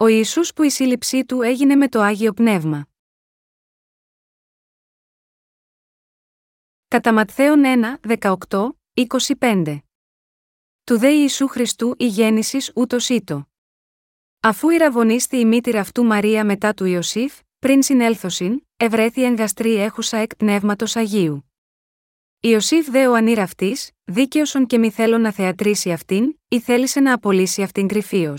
Ο Ιησούς που η σύλληψή του έγινε με το Άγιο Πνεύμα. Κατά Ματθαίον 1, 18, 25. Του δε Ιησού Χριστού η γέννησης ούτως ήτο. Αφού ηραβωνίστη η μήτηρα αυτού Μαρία μετά του Ιωσήφ, πριν συνέλθωσιν, ευρέθη εγκαστρή έχουσα εκ πνεύματος Αγίου. Ιωσήφ δε ο ανήραφτη, δίκαιος και μη θέλω να θεατρήσει αυτήν, ή θέλησε να απολύσει αυτήν κρυφίω.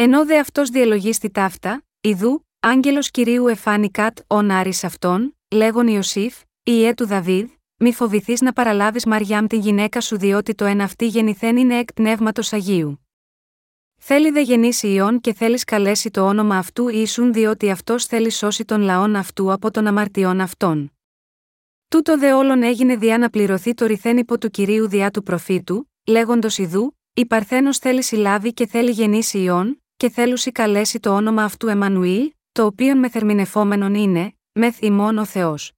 Ενώ δε αυτός διαλογίστη ταύτα, ιδού, άγγελος κυρίου εφάνη κατ ον άρης αυτόν, λέγον Ιωσήφ, ιέ του Δαβίδ, μη φοβηθείς να παραλάβεις Μαριάμ την γυναίκα σου διότι το ένα αυτή γεννηθέν είναι εκ πνεύματος Αγίου. Θέλει δε γεννήσει ιών και θέλεις καλέσει το όνομα αυτού ίσουν διότι αυτός θέλει σώσει τον λαόν αυτού από των αμαρτιών αυτών. Τούτο δε όλων έγινε διά να πληρωθεί το ρηθένυπο του κυρίου διά του προφήτου, λέγοντος Ιδού, η Παρθένος θέλει συλλάβει και θέλει γεννήσει ιών, και θέλουσι καλέσει το όνομα αυτού Εμμανουήλ, το οποίον μεθερμινεφόμενον είναι, μεθ ημών ο Θεός.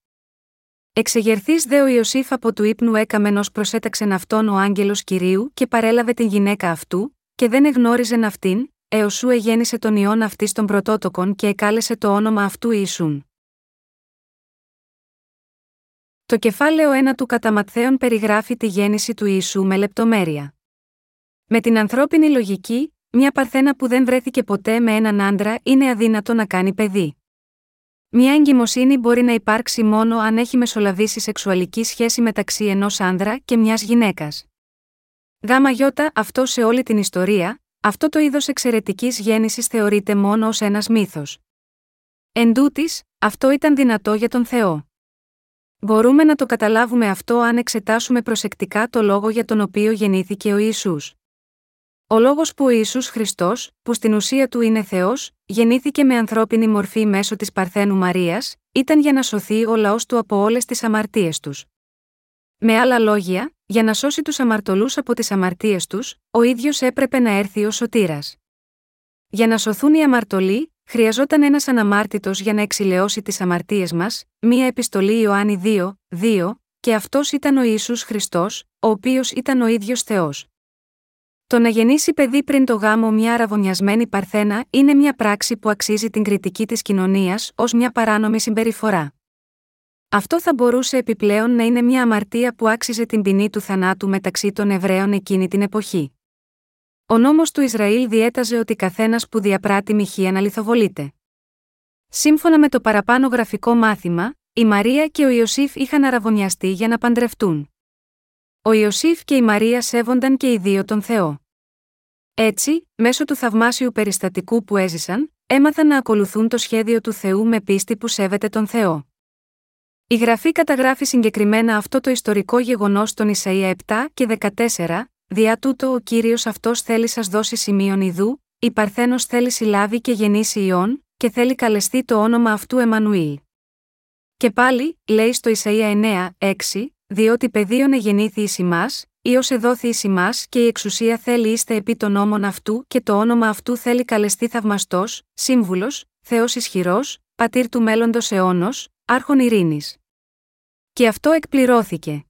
Εξεγερθή δε ο Ιωσήφ από του ύπνου έκαμενο προσέταξεν αυτόν ο άγγελος κυρίου και παρέλαβε την γυναίκα αυτού, και δεν εγνώριζεν αυτήν, έω σου εγέννησε τον ιόν αυτής των πρωτότοκων και εκάλεσε το όνομα αυτού Ιησούν. Το κεφάλαιο 1 του Καταματθέων περιγράφει τη γέννηση του Ιησού με λεπτομέρεια. Με την ανθρώπινη λογική, μια παρθένα που δεν βρέθηκε ποτέ με έναν άντρα είναι αδύνατο να κάνει παιδί. Μια εγκυμοσύνη μπορεί να υπάρξει μόνο αν έχει μεσολαβήσει σεξουαλική σχέση μεταξύ ενός άνδρα και μιας γυναίκας. Γάμα γιώτα, αυτό σε όλη την ιστορία, αυτό το είδος εξαιρετικής γέννησης θεωρείται μόνο ως ένας μύθος. Εν τούτης, αυτό ήταν δυνατό για τον Θεό. Μπορούμε να το καταλάβουμε αυτό αν εξετάσουμε προσεκτικά το λόγο για τον οποίο γεννήθηκε ο Ιησούς. Ο λόγος που ο Ιησούς Χριστός, που στην ουσία του είναι Θεός, γεννήθηκε με ανθρώπινη μορφή μέσω της Παρθένου Μαρίας, ήταν για να σωθεί ο λαός του από όλες τις αμαρτίες τους. Με άλλα λόγια, για να σώσει τους αμαρτωλούς από τις αμαρτίες τους, ο ίδιος έπρεπε να έρθει ω σωτήρας. Για να σωθούν οι αμαρτωλοί, χρειαζόταν ένας αναμάρτητος για να εξηλαιώσει τις αμαρτίες μας, μία επιστολή Ιωάννη 2, 2, και αυτός ήταν ο Ισού Χριστός, ο οποίος ήταν ο ίδιος Θεός. Το να γεννήσει παιδί πριν το γάμο μια αραβωνιασμένη παρθένα είναι μια πράξη που αξίζει την κριτική της κοινωνίας ως μια παράνομη συμπεριφορά. Αυτό θα μπορούσε επιπλέον να είναι μια αμαρτία που άξιζε την ποινή του θανάτου μεταξύ των Εβραίων εκείνη την εποχή. Ο νόμος του Ισραήλ διέταζε ότι καθένας που διαπράττει μοιχεία αναλυθοβολείται. Σύμφωνα με το παραπάνω γραφικό μάθημα, η Μαρία και ο Ιωσήφ είχαν αραβωνιαστεί για να παντρευτούν. Ο Ιωσήφ και η Μαρία σέβονταν και οι δύο τον Θεό. Έτσι, μέσω του θαυμάσιου περιστατικού που έζησαν, έμαθαν να ακολουθούν το σχέδιο του Θεού με πίστη που σέβεται τον Θεό. Η γραφή καταγράφει συγκεκριμένα αυτό το ιστορικό γεγονός στον Ισαΐα 7 και 14, διά τούτο ο κύριος αυτός θέλει σας δώσει σημείων ιδού, η Παρθένος θέλει συλλάβει και γεννήσει ιών, και θέλει καλεστεί το όνομα αυτού Εμμανουήλ. Και πάλι, λέει στο Ισαΐα 9, 6, διότι πεδίων εγεννήθη εις ημάς, ή ως εδόθη εις ημάς και η εξουσία θέλει είστε επί των νόμων αυτού και το όνομα αυτού θέλει καλεστεί θαυμαστός, σύμβουλος, Θεός ισχυρός, πατήρ του μέλλοντος αιώνος, άρχον ειρήνης. Και αυτό εκπληρώθηκε.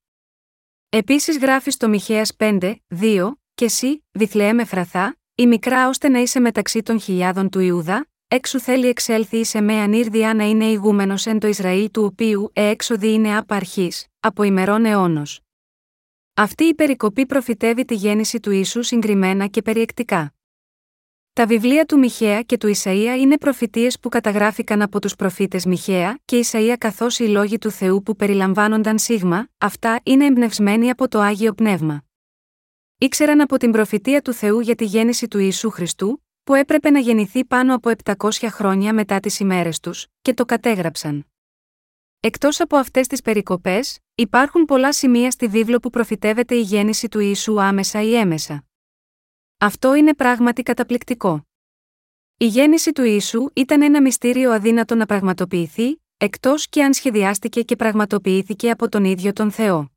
Επίσης γράφει στο Μιχαίας 5, 2, και εσύ, Βιθλεέμ Εφραθά, η μικρά ώστε να είσαι μεταξύ των χιλιάδων του Ιούδα, έξω θέλει εξέλθει σε με ανήρδια να είναι ηγούμενος εν το Ισραήλ του οποίου έξοδη είναι απαρχή, από ημερών αιώνος. Αυτή η περικοπή προφητεύει τη γέννηση του ίσου συγκριμένα και περιεκτικά. Τα βιβλία του Μιχαία και του Ισαΐα είναι προφητείες που καταγράφηκαν από τους προφήτες Μιχαία και Ισαΐα καθώς οι λόγοι του Θεού που περιλαμβάνονταν σίγμα, αυτά είναι εμπνευσμένοι από το Άγιο Πνεύμα. Ήξεραν από την προφητεία του Θεού για τη γέννηση του Ιησού Χριστού, που έπρεπε να γεννηθεί πάνω από 700 χρόνια μετά τις ημέρες τους, και το κατέγραψαν. Εκτός από αυτές τις περικοπές, υπάρχουν πολλά σημεία στη βίβλο που προφητεύεται η γέννηση του Ιησού άμεσα ή έμεσα. Αυτό είναι πράγματι καταπληκτικό. Η γέννηση του Ιησού ήταν ένα μυστήριο αδύνατο να πραγματοποιηθεί, εκτός και αν σχεδιάστηκε και πραγματοποιήθηκε από τον ίδιο τον Θεό.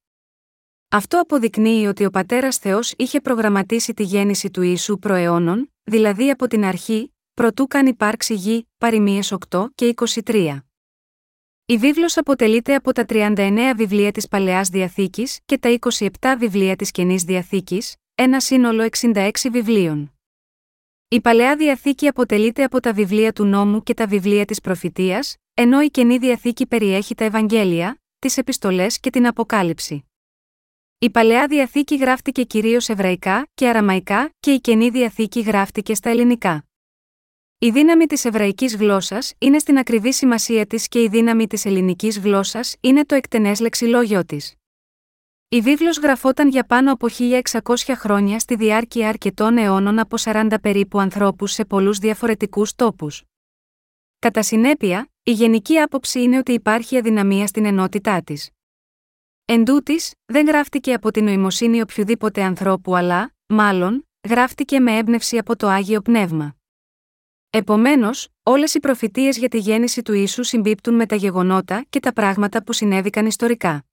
Αυτό αποδεικνύει ότι ο Πατέρας Θεός είχε προγραμματίσει τη γέννηση του Ιησού προαιώνων, δηλαδή από την αρχή, προτού καν υπάρξει γη, παροιμίες 8 και 23. Η βίβλος αποτελείται από τα 39 βιβλία της Παλαιάς Διαθήκης και τα 27 βιβλία της Καινής Διαθήκης, ένα σύνολο 66 βιβλίων. Η Παλαιά Διαθήκη αποτελείται από τα βιβλία του νόμου και τα βιβλία της προφητείας, ενώ η Καινή Διαθήκη περιέχει τα Ευαγγέλια, τις επιστολές και την Αποκάλυψη. Η Παλαιά Διαθήκη γράφτηκε κυρίως εβραϊκά και αραμαϊκά και η Καινή Διαθήκη γράφτηκε στα ελληνικά. Η δύναμη της εβραϊκής γλώσσας είναι στην ακριβή σημασία της και η δύναμη της ελληνικής γλώσσας είναι το εκτενές λεξιλόγιο της. Η βίβλος γραφόταν για πάνω από 1600 χρόνια στη διάρκεια αρκετών αιώνων από 40 περίπου ανθρώπους σε πολλούς διαφορετικούς τόπους. Κατά συνέπεια, η γενική άποψη είναι ότι υπάρχει αδυναμία στην ενότητά της. Εν τούτης, δεν γράφτηκε από την νοημοσύνη οποιοδήποτε ανθρώπου αλλά, μάλλον, γράφτηκε με έμπνευση από το Άγιο Πνεύμα. Επομένως, όλες οι προφητείες για τη γέννηση του ίσου συμπίπτουν με τα γεγονότα και τα πράγματα που συνέβηκαν ιστορικά.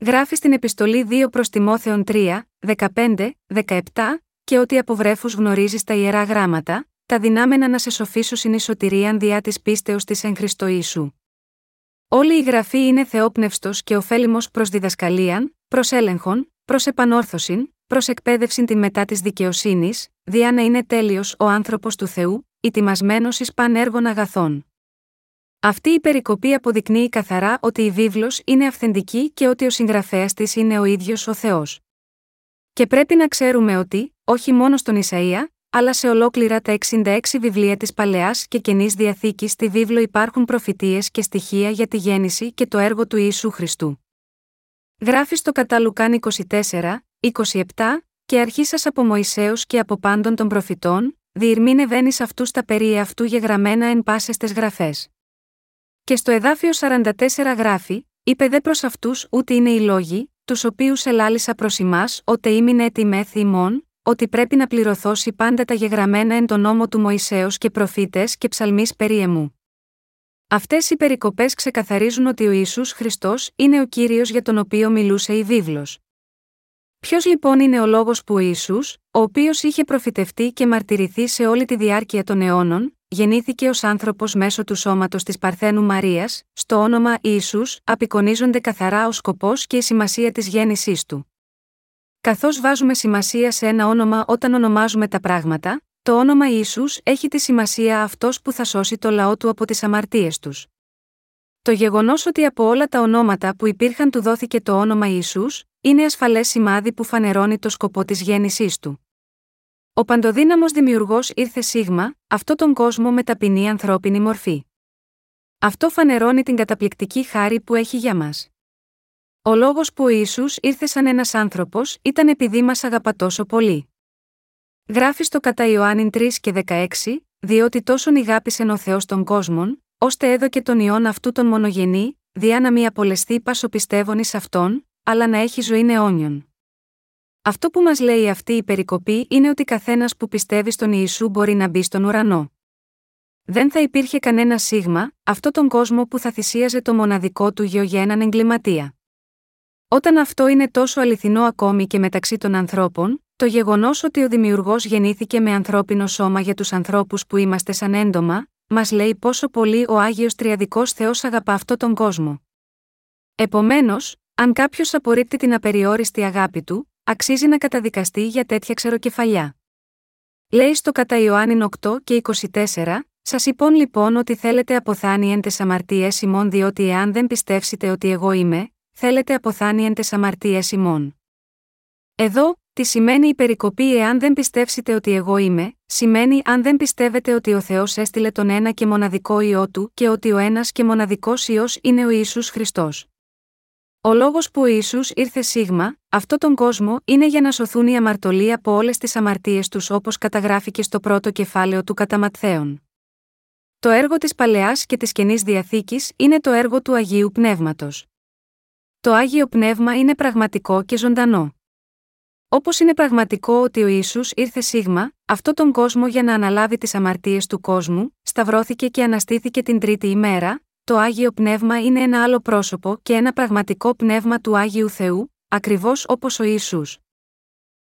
Γράφει στην επιστολή 2 προς Τιμόθεων 3, 15, 17, και ότι από βρέφους γνωρίζεις τα ιερά γράμματα, τα δυνάμενα να σε σοφήσω στην σωτηρίαν διά της πίστεως της εν Χριστώ Ιησού. Όλη η γραφή είναι θεόπνευστος και ωφέλιμος προς διδασκαλίαν, προς έλεγχον, προς επανόρθωσιν, προς εκπαίδευση την μετά της δικαιοσύνης, διά να είναι τέλειος ο άνθρωπος του Θεού, ετοιμασμένο εις πανέργων αγαθών. Αυτή η περικοπή αποδεικνύει καθαρά ότι η βίβλος είναι αυθεντική και ότι ο συγγραφέας της είναι ο ίδιος ο Θεός. Και πρέπει να ξέρουμε ότι, όχι μόνο στον Ισαΐα, αλλά σε ολόκληρα τα 66 βιβλία της Παλαιάς και Καινής Διαθήκης στη βίβλο υπάρχουν προφητείες και στοιχεία για τη γέννηση και το έργο του Ιησού Χριστού. Γράφει στο Καταλουκάν 24, 27, και αρχίσας από Μωυσέους και από πάντων των προφητών, διηρμήνευεν αυτούς τα περί αυτού γεγραμμένα εν πάσες τες γραφές. Και στο εδάφιο 44 γράφει, είπε δε προς αυτούς ούτε είναι οι λόγοι, τους οποίους ελάλησα προς εμά, ότε ήμουν έτοιμη ημών, ότι πρέπει να πληρωθώσει πάντα τα γεγραμμένα εν τον νόμο του Μωυσέως και προφήτες και ψαλμί περί εμού. Αυτές οι περικοπές ξεκαθαρίζουν ότι ο Ισού Χριστός είναι ο κύριος για τον οποίο μιλούσε η βίβλος. Ποιος λοιπόν είναι ο λόγος που ο Ισού, ο οποίος είχε προφητευτεί και μαρτυρηθεί σε όλη τη διάρκεια των αιώνων, γεννήθηκε ως άνθρωπος μέσω του σώματος της Παρθένου Μαρίας, στο όνομα Ισού, απεικονίζονται καθαρά ο σκοπός και η σημασία της γέννησής του. Καθώς βάζουμε σημασία σε ένα όνομα όταν ονομάζουμε τα πράγματα, το όνομα Ισού έχει τη σημασία αυτός που θα σώσει το λαό του από τις αμαρτίες τους. Το γεγονός ότι από όλα τα ονόματα που υπήρχαν του δόθηκε το όνομα Ιησούς, είναι ασφαλές σημάδι που φανερώνει το σκοπό της γέννησής του. Ο παντοδύναμος δημιουργός ήρθε σίγμα, αυτό τον κόσμο με ταπεινή ανθρώπινη μορφή. Αυτό φανερώνει την καταπληκτική χάρη που έχει για μας. Ο λόγος που ο Ιησούς ήρθε σαν ένας άνθρωπος ήταν επειδή μας αγαπά τόσο πολύ. Γράφει στο κατά Ιωάννη 3 και 16, διότι τόσον ηγάπησε ο Θεός τον κόσμον, ώστε έδωκε τον ιόν αυτού τον μονογενή, διά να μη απολεστεί πάσο πιστεύων εις αυτόν, αλλά να έχει ζωή αιώνιον. Αυτό που μας λέει αυτή η περικοπή είναι ότι καθένας που πιστεύει στον Ιησού μπορεί να μπει στον ουρανό. Δεν θα υπήρχε κανένα σίγμα, αυτό τον κόσμο που θα θυσίαζε το μοναδικό του γιο για έναν εγκληματία. Όταν αυτό είναι τόσο αληθινό ακόμη και μεταξύ των ανθρώπων, το γεγονός ότι ο Δημιουργός γεννήθηκε με ανθρώπινο σώμα για τους ανθρώπους που είμαστε σαν έντομα, μας λέει πόσο πολύ ο Άγιος Τριαδικός Θεός αγαπά αυτό τον κόσμο. Επομένως, αν κάποιος απορρίπτει την απεριόριστη αγάπη του, αξίζει να καταδικαστεί για τέτοια ξεροκεφαλιά. Λέει στο κατά Ιωάννη 8 και 24, Σας είπων λοιπόν ότι θέλετε αποθάνει εν τες αμαρτίες ημών διότι εάν δεν πιστεύσετε ότι εγώ είμαι, θέλετε αποθάνει εν τες αμαρτίες ημών. Εδώ, τι σημαίνει η περικοπή εάν δεν πιστεύσετε ότι εγώ είμαι, σημαίνει αν δεν πιστεύετε ότι ο Θεός έστειλε τον ένα και μοναδικό ιό του και ότι ο ένας και μοναδικός ιό είναι ο Ιησούς Χριστός. Ο λόγος που ο Ισού ήρθε σίγμα, αυτό τον κόσμο, είναι για να σωθούν οι αμαρτωλοί από όλες τις αμαρτίες τους όπως καταγράφηκε στο πρώτο κεφάλαιο του Καταματθέων. Το έργο της Παλαιάς και της Καινής Διαθήκης είναι το έργο του Αγίου Πνεύματος. Το Άγιο Πνεύμα είναι πραγματικό και ζωντανό. Όπως είναι πραγματικό ότι ο Ισού ήρθε σίγμα, αυτό τον κόσμο για να αναλάβει τις αμαρτίες του κόσμου, σταυρώθηκε και αναστήθηκε την τρίτη ημέρα, το Άγιο Πνεύμα είναι ένα άλλο πρόσωπο και ένα πραγματικό πνεύμα του Άγιου Θεού, ακριβώς όπως ο Ιησούς.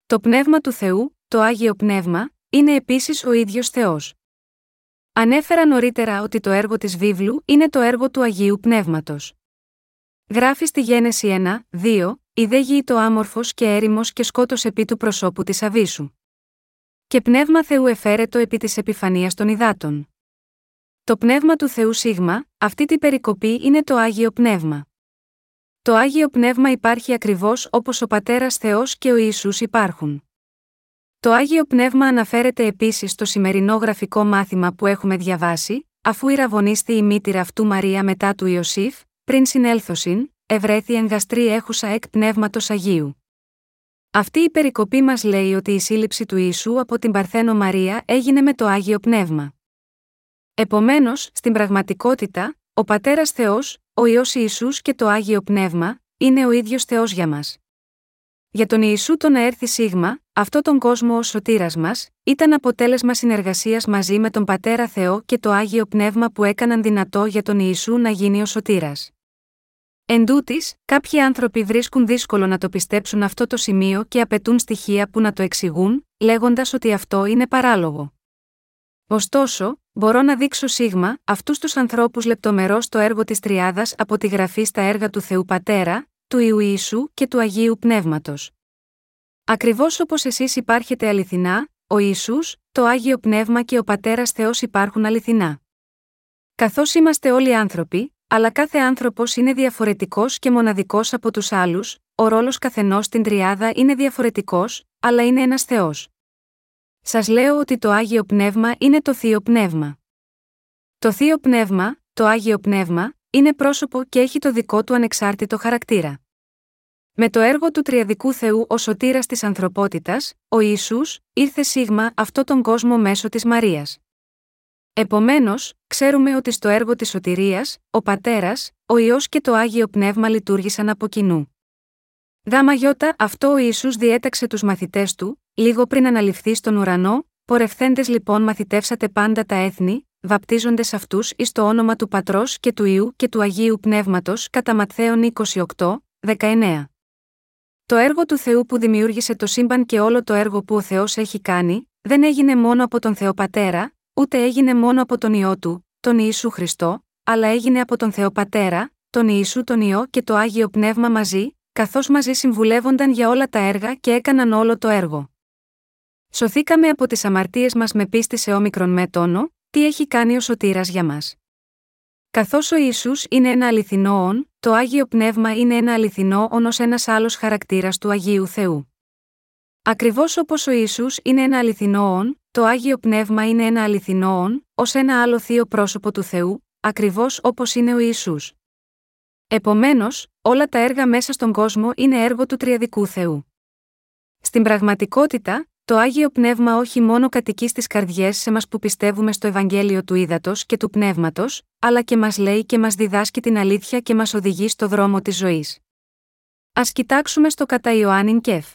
Το πνεύμα του Θεού, το Άγιο Πνεύμα, είναι επίσης ο ίδιος Θεός. Ανέφερα νωρίτερα ότι το έργο της βίβλου είναι το έργο του Αγίου Πνεύματος. Γράφει στη Γένεση 1, 2, η δε γη το άμορφος και έρημος και σκότω επί του προσώπου της Αβίσου. Και πνεύμα Θεού εφέρετο επί της επιφανίας των υδάτων. Το πνεύμα του Θεού Σίγμα, αυτή την περικοπή είναι το Άγιο Πνεύμα. Το Άγιο Πνεύμα υπάρχει ακριβώς όπως ο Πατέρας Θεός και ο Ιησούς υπάρχουν. Το Άγιο Πνεύμα αναφέρεται επίσης στο σημερινό γραφικό μάθημα που έχουμε διαβάσει, αφού ηραβωνίστη η μήτηρα αυτού Μαρία μετά του Ιωσήφ, πριν συνέλθωσιν, ευρέθη εγκαστρή έχουσα εκ πνεύματος Αγίου. Αυτή η περικοπή μας λέει ότι η σύλληψη του Ιησού από την Παρθένο Μαρία έγινε με το Άγιο Πνεύμα. Επομένως, στην πραγματικότητα, ο Πατέρας Θεός, ο ιό Ιησούς και το Άγιο Πνεύμα, είναι ο ίδιος Θεός για μας. Για τον Ιησού το να έρθει σίγμα, αυτό τον κόσμο ως σωτήρας μας, ήταν αποτέλεσμα συνεργασίας μαζί με τον Πατέρα Θεό και το Άγιο Πνεύμα που έκαναν δυνατό για τον Ιησού να γίνει ο σωτήρας. Εν τούτης, κάποιοι άνθρωποι βρίσκουν δύσκολο να το πιστέψουν αυτό το σημείο και απαιτούν στοιχεία που να το εξηγούν, λέγοντας ότι αυτό είναι παράλογο. Ωστόσο, μπορώ να δείξω σίγμα αυτούς τους ανθρώπους λεπτομερώς το έργο της Τριάδας από τη γραφή στα έργα του Θεού Πατέρα, του Ιου Ιησού και του Αγίου Πνεύματος. Ακριβώς όπως εσείς υπάρχετε αληθινά, ο Ιησούς, το Άγιο Πνεύμα και ο Πατέρας Θεός υπάρχουν αληθινά. Καθώς είμαστε όλοι άνθρωποι, αλλά κάθε άνθρωπος είναι διαφορετικός και μοναδικός από τους άλλους, ο ρόλος καθενός στην τριάδα είναι διαφορετικός, αλλά είναι ένας Θεός. Σας λέω ότι το Άγιο Πνεύμα είναι το Θείο Πνεύμα. Το Θείο Πνεύμα, το Άγιο Πνεύμα, είναι πρόσωπο και έχει το δικό του ανεξάρτητο χαρακτήρα. Με το έργο του Τριαδικού Θεού ω σωτήρας της ανθρωπότητας, ο Ιησούς, ήρθε σίγμα αυτό τον κόσμο μέσω της Μαρίας. Επομένως, ξέρουμε ότι στο έργο της σωτηρίας, ο πατέρας, ο ιό και το άγιο πνεύμα λειτουργήσαν από κοινού. Δάμα γιώτα αυτό ο Ιησούς διέταξε τους μαθητές του, λίγο πριν αναλυφθεί στον ουρανό, πορευθέντες λοιπόν μαθητεύσατε πάντα τα έθνη, βαπτίζοντες αυτούς εις το όνομα του πατρός και του ιού και του Αγίου Πνεύματος κατά Ματθαίων 28, 19. Το έργο του Θεού που δημιούργησε το σύμπαν και όλο το έργο που ο Θεός έχει κάνει, δεν έγινε μόνο από τον Θεό Πατέρα, ούτε έγινε μόνο από τον ιό του, τον Ιησού Χριστό, αλλά έγινε από τον Θεό Πατέρα, τον Ιησού τον ιό και το Άγιο Πνεύμα μαζί, καθώς μαζί συμβουλεύονταν για όλα τα έργα και έκαναν όλο το έργο. Σωθήκαμε από τις αμαρτίες μας με πίστη σε όμικρον με τόνο, τι έχει κάνει ο σωτήρας για μας. Καθώς ο Ιησούς είναι ένα αληθινό όν, το Άγιο Πνεύμα είναι ένα αληθινό όν ως ένας άλλος χαρακτήρας του Αγίου Θεού. Ακριβώς όπως ο Ιησούς είναι ένα αληθινό όν, το Άγιο Πνεύμα είναι ένα αληθινό όν, ως ένα άλλο θείο πρόσωπο του Θεού, ακριβώς όπως είναι ο Ιησούς. Επομένως, όλα τα έργα μέσα στον κόσμο είναι έργο του Τριαδικού Θεού. Στην πραγματικότητα, το Άγιο Πνεύμα όχι μόνο κατοικεί στις καρδιές σε μας που πιστεύουμε στο Ευαγγέλιο του Ήδατος και του Πνεύματος, αλλά και μας λέει και μας διδάσκει την αλήθεια και μας οδηγεί στο δρόμο της ζωής. Α κοιτάξουμε στο κατά Ιωάννην Κεφ.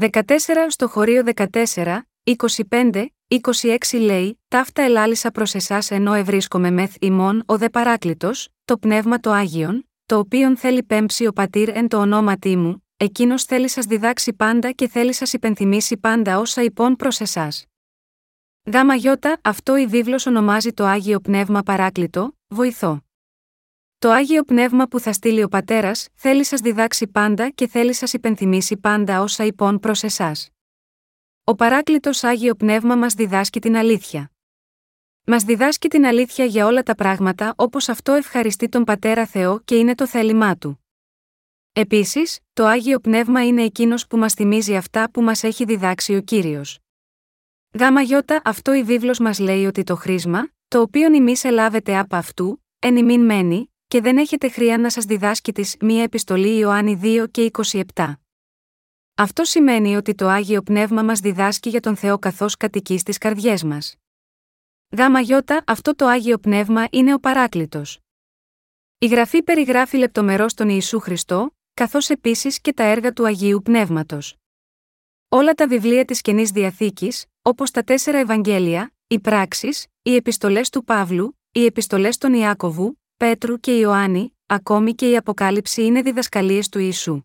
14 στο χωρίο 14, 25, 26 λέει: Ταύτα ελάλησα προς εσάς ενώ ευρίσκομαι μεθ ημών ο δε παράκλητος, το πνεύμα το άγιον, το οποίον θέλει πέμψει ο πατήρ εν το ονόματί μου, εκείνος θέλει σας διδάξει πάντα και θέλει σας υπενθυμίσει πάντα όσα υπόν προς εσάς. Γάμα γιώτα, αυτό η βίβλος ονομάζει το Άγιο Πνεύμα Παράκλητο, βοηθό. Το Άγιο Πνεύμα που θα στείλει ο Πατέρας, θέλει σας διδάξει πάντα και θέλει σας υπενθυμίσει πάντα όσα υπόν προς εσάς. Ο παράκλητος Άγιο Πνεύμα μας διδάσκει την αλήθεια. Μας διδάσκει την αλήθεια για όλα τα πράγματα όπως αυτό ευχαριστεί τον Πατέρα Θεό και είναι το θέλημά του. Επίσης, το Άγιο Πνεύμα είναι εκείνος που μας θυμίζει αυτά που μας έχει διδάξει ο κύριος. Γάμα γιώτα αυτό η βίβλος μας λέει ότι το χρήσμα, το οποίο ημί ελάβετε από αυτού, εν ημίν μένει, και δεν έχετε χρειά να σας διδάσκει της μία επιστολή Ιωάννη 2 και 27. Αυτό σημαίνει ότι το Άγιο Πνεύμα μας διδάσκει για τον Θεό καθώς κατοικεί στις καρδιές μας. Γάμα γιώτα, αυτό το Άγιο Πνεύμα είναι ο Παράκλητος. Η γραφή περιγράφει λεπτομερώς τον Ιησού Χριστό, καθώς επίσης και τα έργα του Αγίου Πνεύματος. Όλα τα βιβλία της Καινής Διαθήκης, όπως τα τέσσερα Ευαγγέλια, οι πράξεις, οι επιστολές του Παύλου, οι επιστολές των Ιάκωβου, Πέτρου και Ιωάννη, ακόμη και η Αποκάλυψη είναι διδασκαλίες του Ιησού.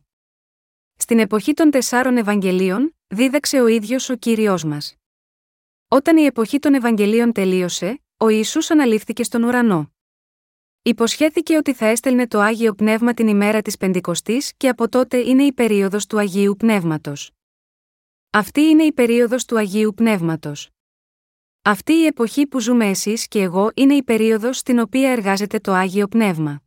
Στην εποχή των τεσσάρων Ευαγγελίων, δίδαξε ο ίδιος ο κύριος μας. Όταν η εποχή των Ευαγγελίων τελείωσε, ο Ισού αναλήφθηκε στον ουρανό. Υποσχέθηκε ότι θα έστελνε το Άγιο Πνεύμα την ημέρα της Πεντηκοστής και από τότε είναι η περίοδος του Αγίου Πνεύματος. Αυτή είναι η περίοδος του Αγίου Πνεύματος. Αυτή η εποχή που ζούμε εσείς και εγώ είναι η περίοδος στην οποία εργάζεται το Άγιο Πνεύμα.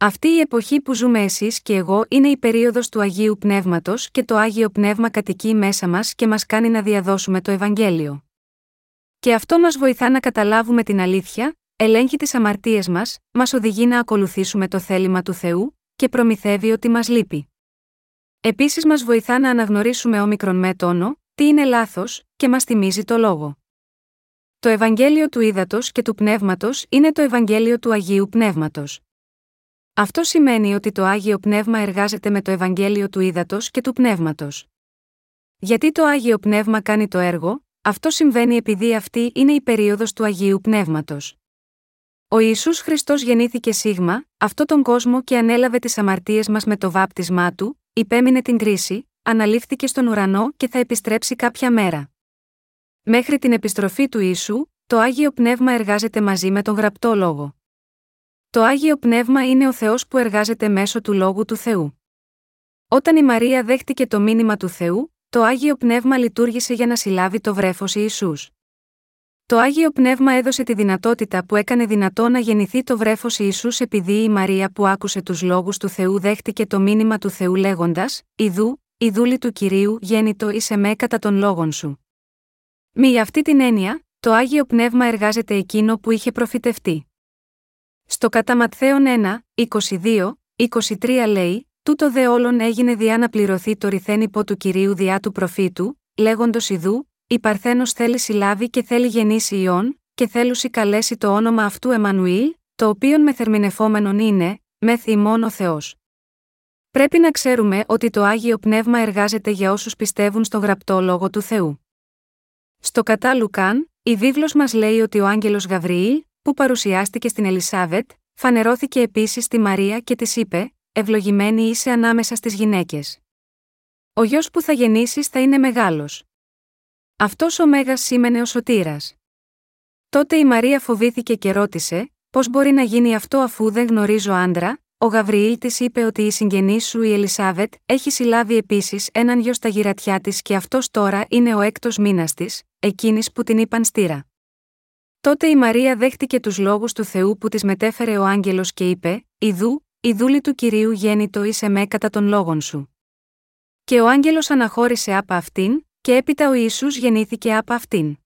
Αυτή η εποχή που ζούμε εσείς και εγώ είναι η περίοδος του Αγίου Πνεύματος και το Άγιο Πνεύμα κατοικεί μέσα μας και μας κάνει να διαδώσουμε το Ευαγγέλιο. Και αυτό μας βοηθά να καταλάβουμε την αλήθεια, ελέγχει τις αμαρτίες μας, μας οδηγεί να ακολουθήσουμε το θέλημα του Θεού και προμηθεύει ότι μας λείπει. Επίσης μας βοηθά να αναγνωρίσουμε όμικρον με τόνο, τι είναι λάθος και μας θυμίζει το λόγο. Το Ευαγγέλιο του Ήδατος και του Πνεύματος είναι το Ευαγγέλιο του Αγίου Πνεύματος. Αυτό σημαίνει ότι το Άγιο Πνεύμα εργάζεται με το Ευαγγέλιο του Ήδατος και του Πνεύματος. Γιατί το Άγιο Πνεύμα κάνει το έργο, αυτό συμβαίνει επειδή αυτή είναι η περίοδος του Αγίου Πνεύματος. Ο Ισού Χριστός γεννήθηκε σίγμα, αυτό τον κόσμο και ανέλαβε τις αμαρτίες μας με το βάπτισμά του, υπέμεινε την κρίση, αναλήφθηκε στον ουρανό και θα επιστρέψει κάποια μέρα. Μέχρι την επιστροφή του Ιησού, το Άγιο Πνεύμα εργάζεται μαζί με τον γραπτό λόγο. Το Άγιο Πνεύμα είναι ο Θεός που εργάζεται μέσω του λόγου του Θεού. Όταν η Μαρία δέχτηκε το μήνυμα του Θεού, το Άγιο Πνεύμα λειτουργήσε για να συλλάβει το βρέφος Ιησούς. Το Άγιο Πνεύμα έδωσε τη δυνατότητα που έκανε δυνατό να γεννηθεί το βρέφος Ιησούς επειδή η Μαρία που άκουσε τους λόγους του Θεού δέχτηκε το μήνυμα του Θεού λέγοντας: Ιδού, η δούλη του κυρίου γέννητο είσαι με κατά των λόγων σου. Μη αυτή την έννοια, το Άγιο Πνεύμα εργάζεται εκείνο που είχε προφητευτεί. Στο κατά Ματθαίον 1, 22, 23 λέει: Τούτο δε όλων έγινε διά να πληρωθεί το ρηθέν υπό του κυρίου διά του προφήτου, λέγοντος Ιδού, η Παρθένος θέλει συλλάβει και θέλει γεννήσει ιών, και θέλουσι καλέσει το όνομα αυτού Εμμανουήλ, το οποίον μεθερμινεφόμενον είναι, μεθ ημών ο Θεός. Πρέπει να ξέρουμε ότι το Άγιο Πνεύμα εργάζεται για όσους πιστεύουν στο γραπτό λόγο του Θεού. Στο κατά Λουκάν, η βίβλος μας λέει ότι ο άγγελος Γαβριήλ, που παρουσιάστηκε στην Ελισάβετ, φανερώθηκε επίσης στη Μαρία και της είπε «Ευλογημένη είσαι ανάμεσα στις γυναίκες». Ο γιος που θα γεννήσεις θα είναι μεγάλος. Αυτός ο Μέγας σήμαινε ο σωτήρας. Τότε η Μαρία φοβήθηκε και ρώτησε, Πώς μπορεί να γίνει αυτό αφού δεν γνωρίζω άντρα, ο Γαβριήλ της είπε ότι η συγγενή σου η Ελισάβετ έχει συλλάβει επίσης έναν γιο στα γυρατιά της και αυτός τώρα είναι ο έκτος μήνας της, εκείνης που την είπαν στήρα. Τότε η Μαρία δέχτηκε τους λόγους του Θεού που της μετέφερε ο άγγελος και είπε: Ιδού, η δούλη του κυρίου γέννητο είσαι με κατά των λόγων σου. Και ο άγγελος αναχώρησε από αυτήν, και έπειτα ο Ιησούς γεννήθηκε από αυτήν.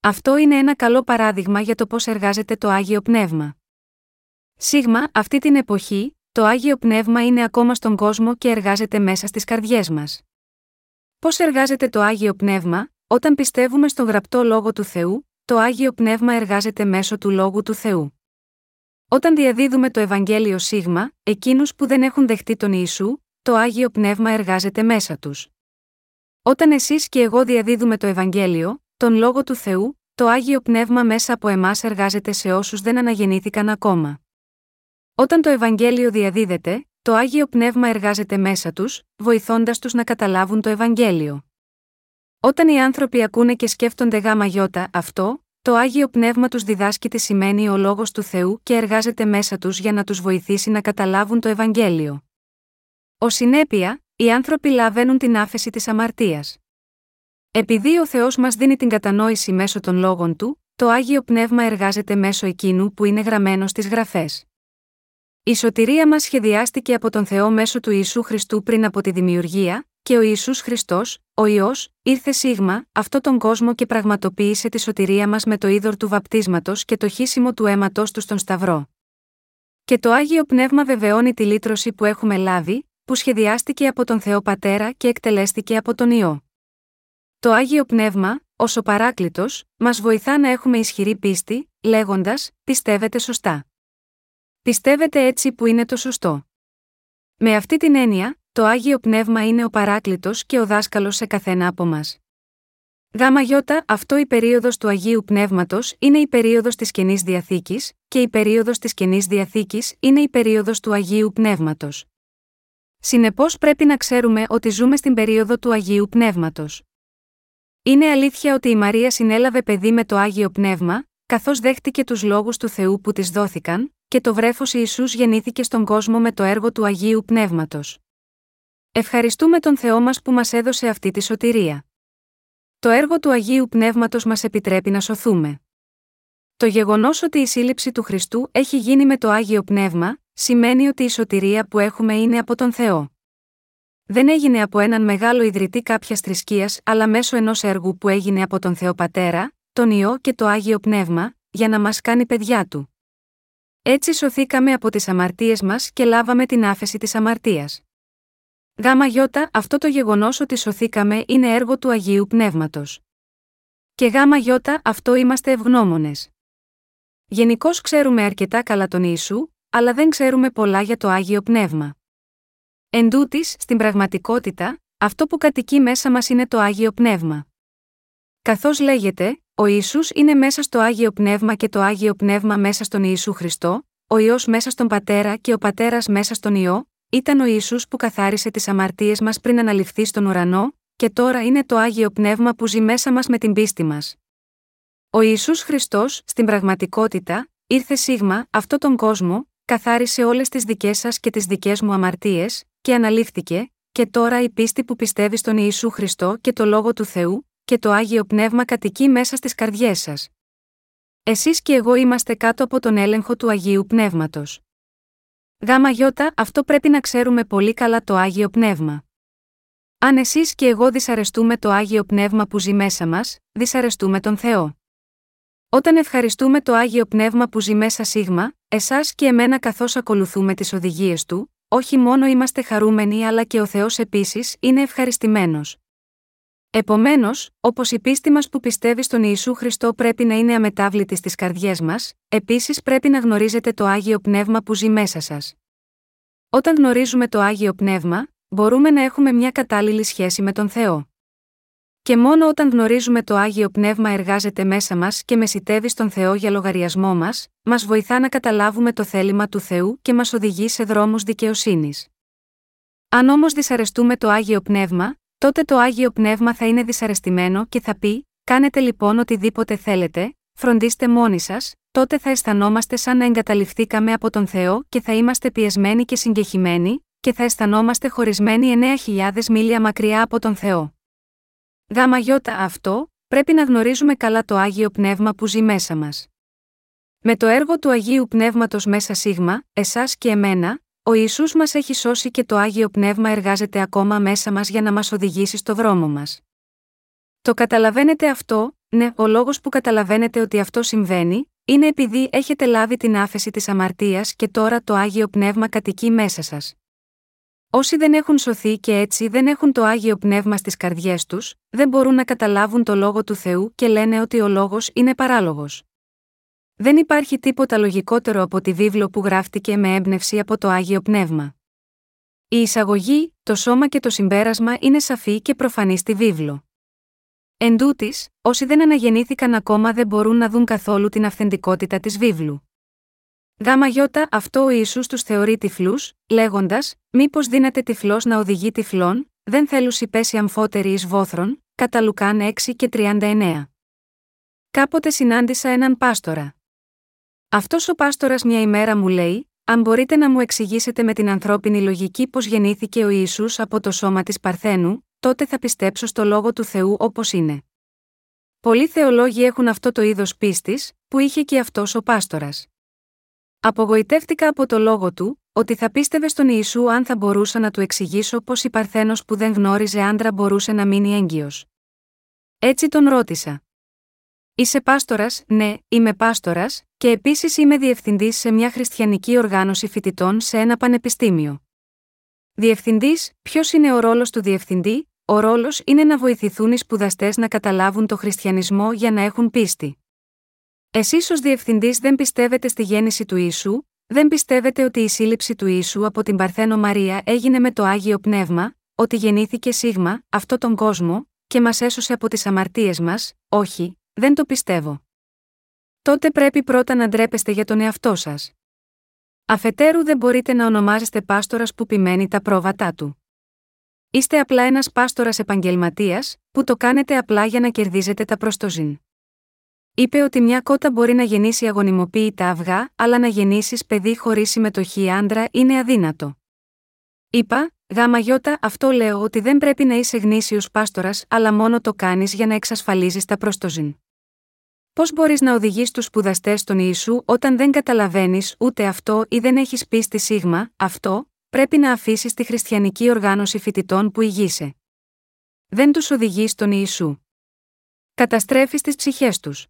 Αυτό είναι ένα καλό παράδειγμα για το πώς εργάζεται το Άγιο Πνεύμα. Σίγμα, αυτή την εποχή, το Άγιο Πνεύμα είναι ακόμα στον κόσμο και εργάζεται μέσα στις καρδιές μας. Πώς εργάζεται το Άγιο Πνεύμα, όταν πιστεύουμε στον γραπτό Λόγο του Θεού, το Άγιο Πνεύμα εργάζεται μέσω του Λόγου του Θεού. Όταν διαδίδουμε το Ευαγγέλιο Σίγμα, εκείνους που δεν έχουν δεχτεί τον Ιησού, το Άγιο Πνεύμα εργάζεται μέσα τους. Όταν εσείς και εγώ διαδίδουμε το Ευαγγέλιο, τον λόγο του Θεού, το Άγιο Πνεύμα μέσα από εμάς εργάζεται σε όσους δεν αναγεννήθηκαν ακόμα. Όταν το Ευαγγέλιο διαδίδεται, το Άγιο Πνεύμα εργάζεται μέσα τους, βοηθώντας τους να καταλάβουν το Ευαγγέλιο. Όταν οι άνθρωποι ακούνε και σκέφτονται γάμα γιώτα αυτό, το Άγιο Πνεύμα τους διδάσκει τι σημαίνει ο λόγος του Θεού και εργάζεται μέσα τους για να τους βοηθήσει να καταλάβουν το Ευαγγέλιο. Ω συνέπεια, οι άνθρωποι λαβαίνουν την άφεση της αμαρτίας. Επειδή ο Θεός μας δίνει την κατανόηση μέσω των λόγων του, το άγιο πνεύμα εργάζεται μέσω εκείνου που είναι γραμμένο στις γραφές. Η σωτηρία μας σχεδιάστηκε από τον Θεό μέσω του Ιησού Χριστού πριν από τη δημιουργία, και ο Ιησούς Χριστός, ο ιό, ήρθε σίγμα, αυτόν τον κόσμο και πραγματοποίησε τη σωτηρία μας με το είδωρ του βαπτίσματος και το χύσιμο του αίματό του στον Σταυρό. Και το άγιο πνεύμα βεβαιώνει τη λύτρωση που έχουμε λάβει, που σχεδιάστηκε από τον Θεό Πατέρα και εκτελέστηκε από τον Υιό. Το Άγιο Πνεύμα, όσο παράκλητος, μας βοηθά να έχουμε ισχυρή πίστη, λέγοντας «Πιστεύετε σωστά». Πιστεύετε έτσι που είναι το σωστό. Με αυτή την έννοια, το Άγιο Πνεύμα είναι ο παράκλητος και ο δάσκαλος σε καθένα από μας. Γάμα γιώτα, αυτό η περίοδος του Αγίου Πνεύματος είναι η περίοδος της καινής διαθήκης, και η περίοδος της καινής διαθήκης είναι η περίοδος του Αγίου Πνεύματος. Συνεπώς πρέπει να ξέρουμε ότι ζούμε στην περίοδο του Αγίου Πνεύματος. Είναι αλήθεια ότι η Μαρία συνέλαβε παιδί με το Άγιο Πνεύμα, καθώς δέχτηκε τους λόγους του Θεού που της δόθηκαν, και το βρέφος Ιησούς γεννήθηκε στον κόσμο με το έργο του Αγίου Πνεύματος. Ευχαριστούμε τον Θεό μας που μας έδωσε αυτή τη σωτηρία. Το έργο του Αγίου Πνεύματος μας επιτρέπει να σωθούμε. Το γεγονός ότι η σύλληψη του Χριστού έχει γίνει με το Άγιο Πνεύμα, σημαίνει ότι η σωτηρία που έχουμε είναι από τον Θεό. Δεν έγινε από έναν μεγάλο ιδρυτή κάποιας θρησκείας, αλλά μέσω ενός έργου που έγινε από τον Θεό Πατέρα, τον Υιό και το Άγιο Πνεύμα, για να μας κάνει παιδιά του. Έτσι σωθήκαμε από τις αμαρτίες μας και λάβαμε την άφεση της αμαρτίας. Γάμα γιώτα, αυτό το γεγονός ότι σωθήκαμε είναι έργο του Αγίου Πνεύματος. Και γάμα γιώτα, αυτό είμαστε ευγνώμονες. Γενικώς ξέρουμε αρκετά καλά τον Ιησού, αλλά δεν ξέρουμε πολλά για το Άγιο Πνεύμα. Εν τούτης, στην πραγματικότητα, αυτό που κατοικεί μέσα μας είναι το Άγιο Πνεύμα. Καθώς λέγεται, ο Ισού είναι μέσα στο Άγιο Πνεύμα και το Άγιο Πνεύμα μέσα στον Ιησού Χριστό, ο Υιός μέσα στον Πατέρα και ο Πατέρας μέσα στον Υιό, ήταν ο Ιησούς που καθάρισε τις αμαρτίες μας πριν αναλυφθεί στον ουρανό, και τώρα είναι το Άγιο Πνεύμα που ζει μέσα μας με την πίστη μας. Ο Ιησούς Χριστός, στην πραγματικότητα, ήρθε σίγμα, αυτό τον κόσμο, καθάρισε όλες τις δικές σας και τις δικές μου αμαρτίες, και αναλήφθηκε, και τώρα η πίστη που πιστεύει στον Ιησού Χριστό και το λόγο του Θεού, και το Άγιο Πνεύμα κατοικεί μέσα στις καρδιές σας. Εσείς και εγώ είμαστε κάτω από τον έλεγχο του Αγίου Πνεύματος. Γάμα γιώτα, αυτό πρέπει να ξέρουμε πολύ καλά το Άγιο Πνεύμα. Αν εσείς και εγώ δυσαρεστούμε το Άγιο Πνεύμα που ζει μέσα μας, δυσαρεστούμε τον Θεό. Όταν ευχαριστούμε το Άγιο Πνεύμα που ζει μέσα σίγμα, εσάς και εμένα καθώς ακολουθούμε τις οδηγίες του, όχι μόνο είμαστε χαρούμενοι αλλά και ο Θεός επίσης είναι ευχαριστημένος. Επομένως, όπως η πίστη μας που πιστεύει στον Ιησού Χριστό πρέπει να είναι αμετάβλητη στις καρδιές μας, επίσης πρέπει να γνωρίζετε το Άγιο Πνεύμα που ζει μέσα σας. Όταν γνωρίζουμε το Άγιο Πνεύμα, μπορούμε να έχουμε μια κατάλληλη σχέση με τον Θεό. Και μόνο όταν γνωρίζουμε το Άγιο Πνεύμα εργάζεται μέσα μας και μεσητεύει στον Θεό για λογαριασμό μας, μας βοηθά να καταλάβουμε το θέλημα του Θεού και μας οδηγεί σε δρόμους δικαιοσύνης. Αν όμως δυσαρεστούμε το Άγιο Πνεύμα, τότε το Άγιο Πνεύμα θα είναι δυσαρεστημένο και θα πει: Κάνετε λοιπόν οτιδήποτε θέλετε, φροντίστε μόνοι σας, τότε θα αισθανόμαστε σαν να εγκαταληφθήκαμε από τον Θεό και θα είμαστε πιεσμένοι και συγκεχημένοι, και θα αισθανόμαστε χωρισμένοι 9.000 μίλια μακριά από τον Θεό. Γάμα γιώτα αυτό, πρέπει να γνωρίζουμε καλά το Άγιο Πνεύμα που ζει μέσα μας. Με το έργο του Αγίου Πνεύματος μέσα σίγμα, εσάς και εμένα, ο Ιησούς μας έχει σώσει και το Άγιο Πνεύμα εργάζεται ακόμα μέσα μας για να μας οδηγήσει στο δρόμο μας. Το καταλαβαίνετε αυτό, ναι, ο λόγος που καταλαβαίνετε ότι αυτό συμβαίνει, είναι επειδή έχετε λάβει την άφεση της αμαρτίας και τώρα το Άγιο Πνεύμα κατοικεί μέσα σας. Όσοι δεν έχουν σωθεί και έτσι δεν έχουν το Άγιο Πνεύμα στις καρδιές τους, δεν μπορούν να καταλάβουν το Λόγο του Θεού και λένε ότι ο Λόγος είναι παράλογος. Δεν υπάρχει τίποτα λογικότερο από τη βίβλο που γράφτηκε με έμπνευση από το Άγιο Πνεύμα. Η εισαγωγή, το σώμα και το συμπέρασμα είναι σαφή και προφανή στη βίβλο. Εν τούτης, όσοι δεν αναγεννήθηκαν ακόμα δεν μπορούν να δουν καθόλου την αυθεντικότητα της βίβλου. Γάμα γιώτα αυτό ο Ισού τους θεωρεί τυφλούς, λέγοντας: Μήπως δύναται τυφλός να οδηγεί τυφλών, δεν θέλουν πέσει αμφότεροι εις βόθρων, κατά Λουκάν 6 και 39. Κάποτε συνάντησα έναν πάστορα. Αυτός ο πάστορας μια ημέρα μου λέει: Αν μπορείτε να μου εξηγήσετε με την ανθρώπινη λογική πώς γεννήθηκε ο Ιησούς από το σώμα της Παρθένου, τότε θα πιστέψω στο λόγο του Θεού όπως είναι. Πολλοί θεολόγοι έχουν αυτό το είδος πίστης, που είχε και αυτός ο πάστορας. Απογοητεύτηκα από το λόγο του, ότι θα πίστευε στον Ιησού αν θα μπορούσα να του εξηγήσω πώ η Παρθένος που δεν γνώριζε άντρα μπορούσε να μείνει έγκυος. Έτσι τον ρώτησα. Είσαι πάστορας, ναι, είμαι πάστορας, και επίσης είμαι διευθυντής σε μια χριστιανική οργάνωση φοιτητών σε ένα πανεπιστήμιο. Διευθυντής, ποιος είναι ο ρόλος του διευθυντή, ο ρόλος είναι να βοηθηθούν οι σπουδαστές να καταλάβουν το χριστιανισμό για να έχουν πίστη. Εσείς ως διευθυντής δεν πιστεύετε στη γέννηση του ίσου, δεν πιστεύετε ότι η σύλληψη του ίσου από την Παρθένο Μαρία έγινε με το άγιο πνεύμα, ότι γεννήθηκε σίγμα, αυτό τον κόσμο, και μας έσωσε από τις αμαρτίες μας, όχι, δεν το πιστεύω. Τότε πρέπει πρώτα να ντρέπεστε για τον εαυτό σας. Αφετέρου δεν μπορείτε να ονομάζεστε πάστορας που πιμένει τα πρόβατά του. Είστε απλά ένας πάστορας επαγγελματίας, που το κάνετε απλά για να κερδίζετε τα προστοζήν. Είπε ότι μια κότα μπορεί να γεννήσει αγωνιμοποίητα αυγά, αλλά να γεννήσεις παιδί χωρίς συμμετοχή άντρα είναι αδύνατο. Είπα, γάμα γιώτα, αυτό λέω ότι δεν πρέπει να είσαι γνήσιος πάστορας, αλλά μόνο το κάνεις για να εξασφαλίζεις τα προστοζήν. Πώς μπορείς να οδηγείς τους σπουδαστές στον Ιησού όταν δεν καταλαβαίνεις ούτε αυτό ή δεν έχεις πίστη σίγμα, αυτό, πρέπει να αφήσεις τη χριστιανική οργάνωση φοιτητών που ηγείσαι. Δεν τους οδηγείς στον Ιησού. Καταστρέφεις τις ψυχές τους.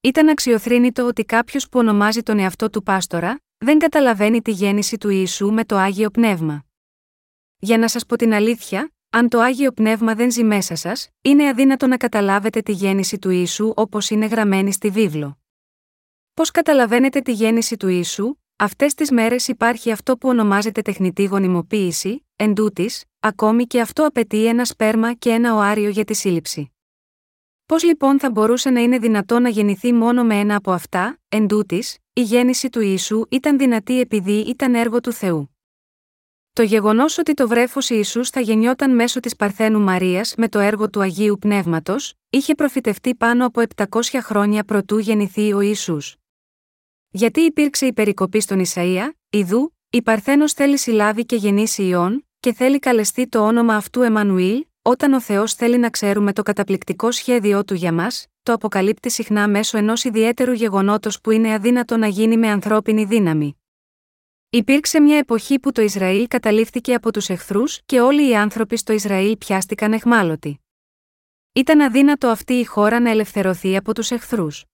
Ήταν αξιοθρύνητο ότι κάποιος που ονομάζει τον εαυτό του πάστορα, δεν καταλαβαίνει τη γέννηση του Ιησού με το άγιο πνεύμα. Για να σας πω την αλήθεια, αν το άγιο πνεύμα δεν ζει μέσα σας, είναι αδύνατο να καταλάβετε τη γέννηση του Ιησού όπως είναι γραμμένη στη βίβλο. Πώς καταλαβαίνετε τη γέννηση του Ιησού, αυτές τις μέρες υπάρχει αυτό που ονομάζεται τεχνητή γονιμοποίηση, εντούτη, ακόμη και αυτό απαιτεί ένα σπέρμα και ένα οάριο για τη σύλληψη. Πώς λοιπόν θα μπορούσε να είναι δυνατό να γεννηθεί μόνο με ένα από αυτά, εντούτη, η γέννηση του Ιησού ήταν δυνατή επειδή ήταν έργο του Θεού. Το γεγονός ότι το βρέφος Ιησούς θα γεννιόταν μέσω της Παρθένου Μαρίας με το έργο του Αγίου Πνεύματος, είχε προφητευτεί πάνω από 700 χρόνια προτού γεννηθεί ο Ιησούς. Γιατί υπήρξε η περικοπή στον Ισαΐα, Ιδού, η Παρθένος θέλει συλλάβει και γεννήσει ιών, και θέλει καλεστεί το όνομα αυτού Εμμανουήλ, όταν ο Θεός θέλει να ξέρουμε το καταπληκτικό σχέδιό του για μας, το αποκαλύπτει συχνά μέσω ενός ιδιαίτερου γεγονότος που είναι αδύνατο να γίνει με ανθρώπινη δύναμη. Υπήρξε μια εποχή που το Ισραήλ καταλήφθηκε από τους εχθρούς και όλοι οι άνθρωποι στο Ισραήλ πιάστηκαν εχμάλωτοι. Ήταν αδύνατο αυτή η χώρα να ελευθερωθεί από τους εχθρούς.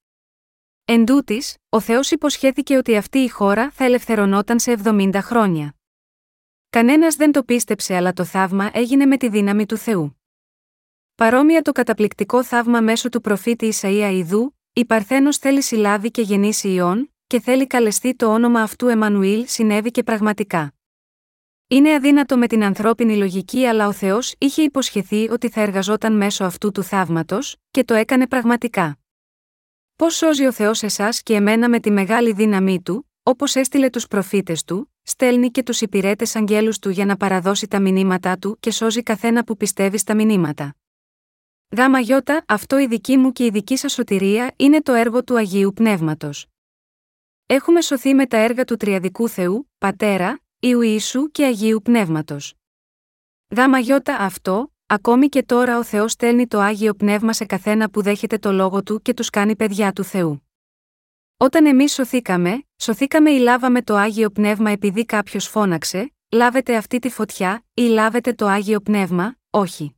Εν τούτης, ο Θεός υποσχέθηκε ότι αυτή η χώρα θα ελευθερωνόταν σε 70 χρόνια. Κανένας δεν το πίστεψε, αλλά το θαύμα έγινε με τη δύναμη του Θεού. Παρόμοια το καταπληκτικό θαύμα μέσω του προφήτη Ισαΐα Ιδού, η Παρθένος θέλει συλλάβει και γεννήσει ιών, και θέλει καλεστεί το όνομα αυτού Εμμανουήλ συνέβη και πραγματικά. Είναι αδύνατο με την ανθρώπινη λογική, αλλά ο Θεός είχε υποσχεθεί ότι θα εργαζόταν μέσω αυτού του θαύματος, και το έκανε πραγματικά. Πώς σώζει ο Θεός εσάς και εμένα με τη μεγάλη δύναμή του, όπως έστειλε τους προφήτες του, στέλνει και τους υπηρέτες αγγέλους του για να παραδώσει τα μηνύματά του και σώζει καθένα που πιστεύει στα μηνύματα. Γάμα γιώτα, αυτό η δική μου και η δική σας σωτηρία είναι το έργο του Αγίου Πνεύματος. Έχουμε σωθεί με τα έργα του Τριαδικού Θεού, Πατέρα, Ιησού και Αγίου Πνεύματος. Γάμα γιώτα αυτό, ακόμη και τώρα ο Θεός στέλνει το Άγιο Πνεύμα σε καθένα που δέχεται το λόγο του και τους κάνει παιδιά του Θεού. Όταν εμείς σωθήκαμε, σωθήκαμε ή λάβαμε το Άγιο Πνεύμα επειδή κάποιος φώναξε, λάβετε αυτή τη φωτιά, ή λάβετε το Άγιο Πνεύμα, όχι.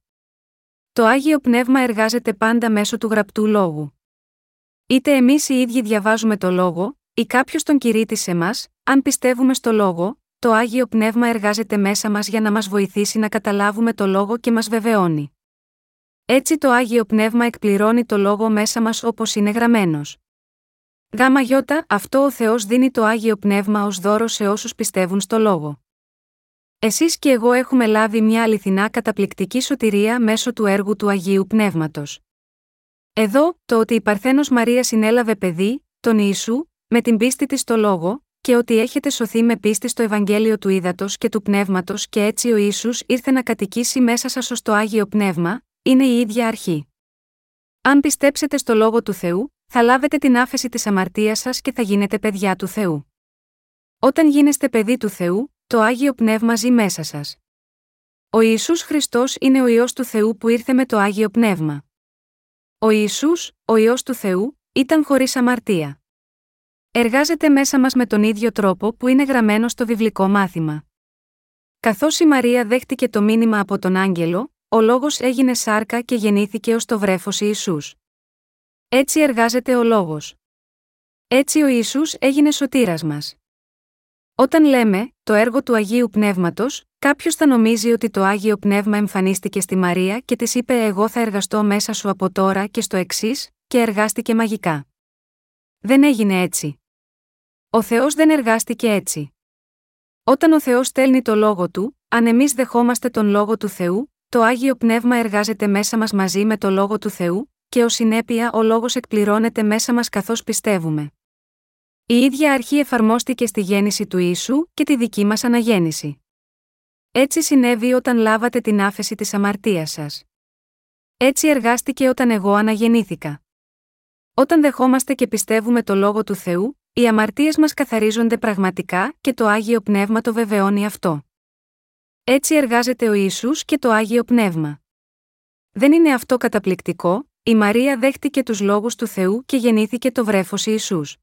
Το Άγιο Πνεύμα εργάζεται πάντα μέσω του γραπτού λόγου. Είτε εμείς οι ίδιοι διαβάζουμε το λόγο, ή κάποιος τον κηρύττει σε εμά, αν πιστεύουμε στο λόγο, το Άγιο Πνεύμα εργάζεται μέσα μας για να μας βοηθήσει να καταλάβουμε το λόγο και μας βεβαιώνει. Έτσι το Άγιο Πνεύμα εκπληρώνει το λόγο μέσα μας όπως είναι γραμμένος. Γάμα γιώτα, αυτό ο Θεός δίνει το Άγιο Πνεύμα ως δώρο σε όσους πιστεύουν στο λόγο. Εσείς και εγώ έχουμε λάβει μια αληθινά καταπληκτική σωτηρία μέσω του έργου του Αγίου Πνεύματος. Εδώ, το ότι η Παρθένος Μαρίας συνέλαβε παιδί, τον Ιησού, με την πίστη της στο λόγο, και ότι έχετε σωθεί με πίστη στο Ευαγγέλιο του Ήδατος και του Πνεύματος και έτσι ο Ιησούς ήρθε να κατοικήσει μέσα σας ως το Άγιο Πνεύμα, είναι η ίδια αρχή. Αν πιστέψετε στο λόγο του Θεού, θα λάβετε την άφεση της αμαρτίας σας και θα γίνετε παιδιά του Θεού. Όταν γίνεστε παιδί του Θεού, το Άγιο Πνεύμα ζει μέσα σας. Ο Ισού Χριστός είναι ο ιό του Θεού που ήρθε με το Άγιο Πνεύμα. Ο Ισού, ο ιό του Θεού, ήταν χωρίς αμαρτία. Εργάζεται μέσα μας με τον ίδιο τρόπο που είναι γραμμένο στο βιβλικό μάθημα. Καθώς η Μαρία δέχτηκε το μήνυμα από τον Άγγελο, ο λόγος έγινε σάρκα και γεννήθηκε ως το βρέφος Ιησούς. Έτσι εργάζεται ο λόγος. Έτσι ο Ιησούς έγινε σωτήρας μας. Όταν λέμε το έργο του Αγίου Πνεύματος, κάποιος θα νομίζει ότι το Άγιο Πνεύμα εμφανίστηκε στη Μαρία και της είπε: Εγώ θα εργαστώ μέσα σου από τώρα και στο εξής, και εργάστηκε μαγικά. Δεν έγινε έτσι. Ο Θεός δεν εργάστηκε έτσι. Όταν ο Θεός στέλνει το λόγο του, αν εμείς δεχόμαστε τον λόγο του Θεού, το Άγιο Πνεύμα εργάζεται μέσα μας μαζί με το λόγο του Θεού, και ως συνέπεια ο λόγος εκπληρώνεται μέσα μας καθώς πιστεύουμε. Η ίδια αρχή εφαρμόστηκε στη γέννηση του ίσου και τη δική μας αναγέννηση. Έτσι συνέβη όταν λάβατε την άφεση της αμαρτίας σας. Έτσι εργάστηκε όταν εγώ αναγεννήθηκα. Όταν δεχόμαστε και πιστεύουμε το λόγο του Θεού, οι αμαρτίες μας καθαρίζονται πραγματικά και το άγιο πνεύμα το βεβαιώνει αυτό. Έτσι εργάζεται ο Ιησούς και το Άγιο Πνεύμα. Δεν είναι αυτό καταπληκτικό, η Μαρία δέχτηκε τους λόγους του Θεού και γεννήθηκε το βρέφος Ιησούς.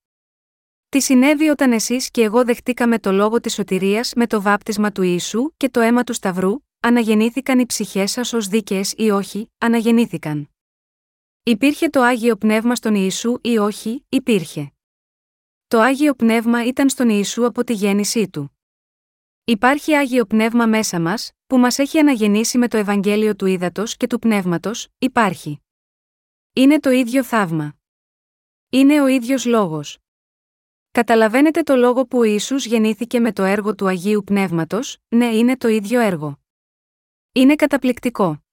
Τι συνέβη όταν εσείς και εγώ δεχτήκαμε το λόγο της σωτηρίας με το βάπτισμα του Ιησού και το αίμα του Σταυρού, αναγεννήθηκαν οι ψυχές σας ως δίκαιες ή όχι, αναγεννήθηκαν. Υπήρχε το Άγιο Πνεύμα στον Ιησού ή όχι, υπήρχε. Το Άγιο Πνεύμα ήταν στον Ιησού από τη γέννησή του. Υπάρχει Άγιο Πνεύμα μέσα μας, που μας έχει αναγεννήσει με το Ευαγγέλιο του Ήδατος και του Πνεύματος, υπάρχει. Είναι το ίδιο θαύμα. Είναι ο ίδιος λόγος. Καταλαβαίνετε το λόγο που ο Ιησούς γεννήθηκε με το έργο του Αγίου Πνεύματος, ναι είναι το ίδιο έργο. Είναι καταπληκτικό.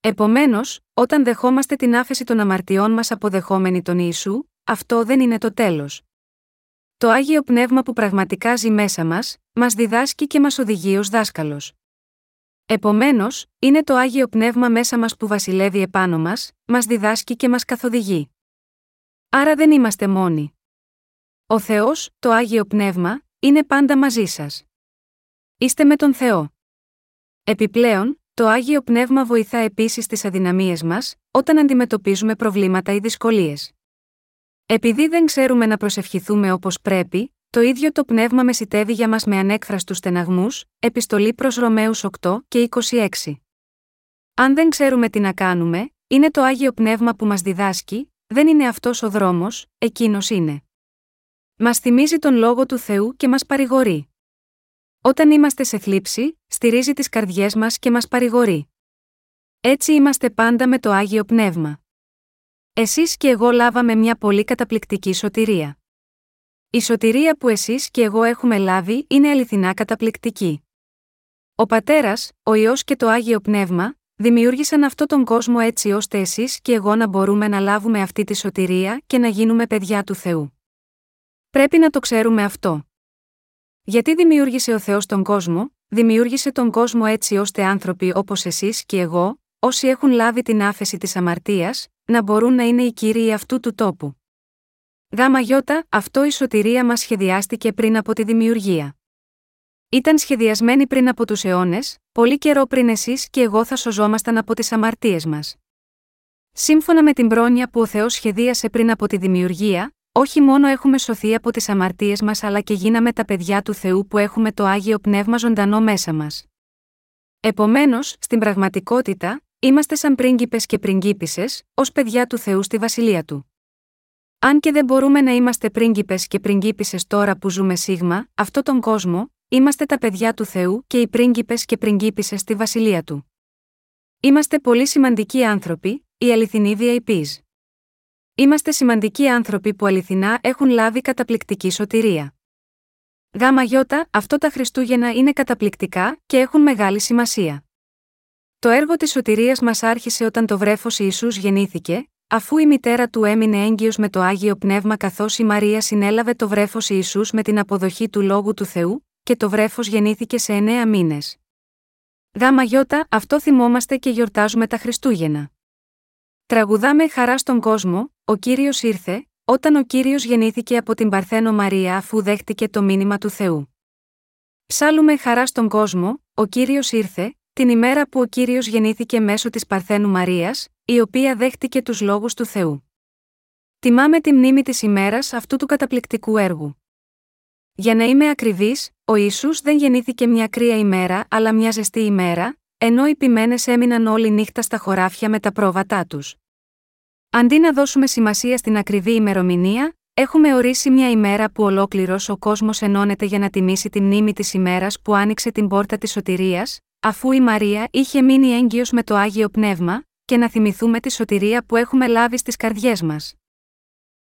Επομένως, όταν δεχόμαστε την άφεση των αμαρτιών μας αποδεχόμενοι τον Ιησού, αυτό δεν είναι το τέλος. Το Άγιο Πνεύμα που πραγματικά ζει μέσα μας, μας διδάσκει και μας οδηγεί ως δάσκαλος. Επομένως, είναι το Άγιο Πνεύμα μέσα μας που βασιλεύει επάνω μας, μας διδάσκει και μας καθοδηγεί. Άρα δεν είμαστε μόνοι. Ο Θεός, το Άγιο Πνεύμα, είναι πάντα μαζί σας. Είστε με τον Θεό. Επιπλέον, το Άγιο Πνεύμα βοηθά επίσης στι αδυναμίες μας, όταν αντιμετωπίζουμε προβλήματα ή δυσκολίες. Επειδή δεν ξέρουμε να προσευχηθούμε όπως πρέπει, το ίδιο το πνεύμα μεσητεύει για μας με ανέκφραστους στεναγμούς, επιστολή προς Ρωμαίους 8 και 26. Αν δεν ξέρουμε τι να κάνουμε, είναι το Άγιο Πνεύμα που μας διδάσκει, δεν είναι αυτός ο δρόμος, εκείνος είναι. Μας θυμίζει τον λόγο του Θεού και μας παρηγορεί. Όταν είμαστε σε θλίψη, στηρίζει τις καρδιές μας και μας παρηγορεί. Έτσι είμαστε πάντα με το Άγιο Πνεύμα. Εσείς και εγώ λάβαμε μια πολύ καταπληκτική σωτηρία. Η σωτηρία που εσείς και εγώ έχουμε λάβει είναι αληθινά καταπληκτική. Ο Πατέρας, ο Υιός και το Άγιο Πνεύμα, δημιούργησαν αυτόν τον κόσμο έτσι ώστε εσείς και εγώ να μπορούμε να λάβουμε αυτή τη σωτηρία και να γίνουμε παιδιά του Θεού. Πρέπει να το ξέρουμε αυτό. Γιατί δημιούργησε ο Θεός τον κόσμο, δημιούργησε τον κόσμο έτσι ώστε άνθρωποι όπως εσείς και εγώ, όσοι έχουν λάβει την άφεση της αμαρτίας, να μπορούν να είναι οι κύριοι αυτού του τόπου. Γάμα γιώτα, αυτό η σωτηρία μας σχεδιάστηκε πριν από τη δημιουργία. Ήταν σχεδιασμένη πριν από τους αιώνες, πολύ καιρό πριν εσείς και εγώ θα σωζόμασταν από τις αμαρτίες μας. Σύμφωνα με την πρόνοια που ο Θεός σχεδίασε πριν από τη δημιουργία, όχι μόνο έχουμε σωθεί από τις αμαρτίες μας αλλά και γίναμε τα παιδιά του Θεού που έχουμε το άγιο πνεύμα ζωντανό μέσα μας. Επομένως, στην πραγματικότητα, είμαστε σαν πρίγκιπες και πριγκίπισε, ως παιδιά του Θεού στη βασιλεία του. Αν και δεν μπορούμε να είμαστε πρίγκιπες και πριγκίπισε τώρα που ζούμε σίγμα, αυτό τον κόσμο, είμαστε τα παιδιά του Θεού και οι πρίγκιπες και πριγκίπισε στη βασιλεία του. Είμαστε πολύ σημαντικοί άνθρωποι, οι αληθινοί VIPs. Είμαστε σημαντικοί άνθρωποι που αληθινά έχουν λάβει καταπληκτική σωτηρία. Γάμα γιώτα, αυτό τα Χριστούγεννα είναι καταπληκτικά και έχουν μεγάλη σημασία. Το έργο της σωτηρίας μας άρχισε όταν το βρέφος Ιησούς γεννήθηκε, αφού η μητέρα του έμεινε έγκυος με το άγιο πνεύμα καθώς η Μαρία συνέλαβε το βρέφος Ιησούς με την αποδοχή του λόγου του Θεού, και το βρέφος γεννήθηκε σε εννέα μήνες. Γάμα γιώτα, αυτό θυμόμαστε και γιορτάζουμε τα Χριστούγεννα. Τραγουδάμε χαρά στον κόσμο, ο κύριος ήρθε, όταν ο κύριος γεννήθηκε από την Παρθένο Μαρία αφού δέχτηκε το μήνυμα του Θεού. Ψάλουμε χαρά στον κόσμο, ο κύριος ήρθε, την ημέρα που ο κύριος γεννήθηκε μέσω της Παρθένου Μαρίας, η οποία δέχτηκε τους λόγους του Θεού. Τιμάμε τη μνήμη της ημέρας αυτού του καταπληκτικού έργου. Για να είμαι ακριβής, ο Ιησούς δεν γεννήθηκε μια κρύα ημέρα αλλά μια ζεστή ημέρα, ενώ οι ποιμένες έμειναν όλη νύχτα στα χωράφια με τα πρόβατά τους. Αντί να δώσουμε σημασία στην ακριβή ημερομηνία, έχουμε ορίσει μια ημέρα που ολόκληρος ο κόσμος ενώνεται για να τιμήσει τη μνήμη της ημέρας που άνοιξε την πόρτα της σωτηρίας, αφού η Μαρία είχε μείνει έγκυος με το άγιο πνεύμα, και να θυμηθούμε τη σωτηρία που έχουμε λάβει στις καρδιές μας.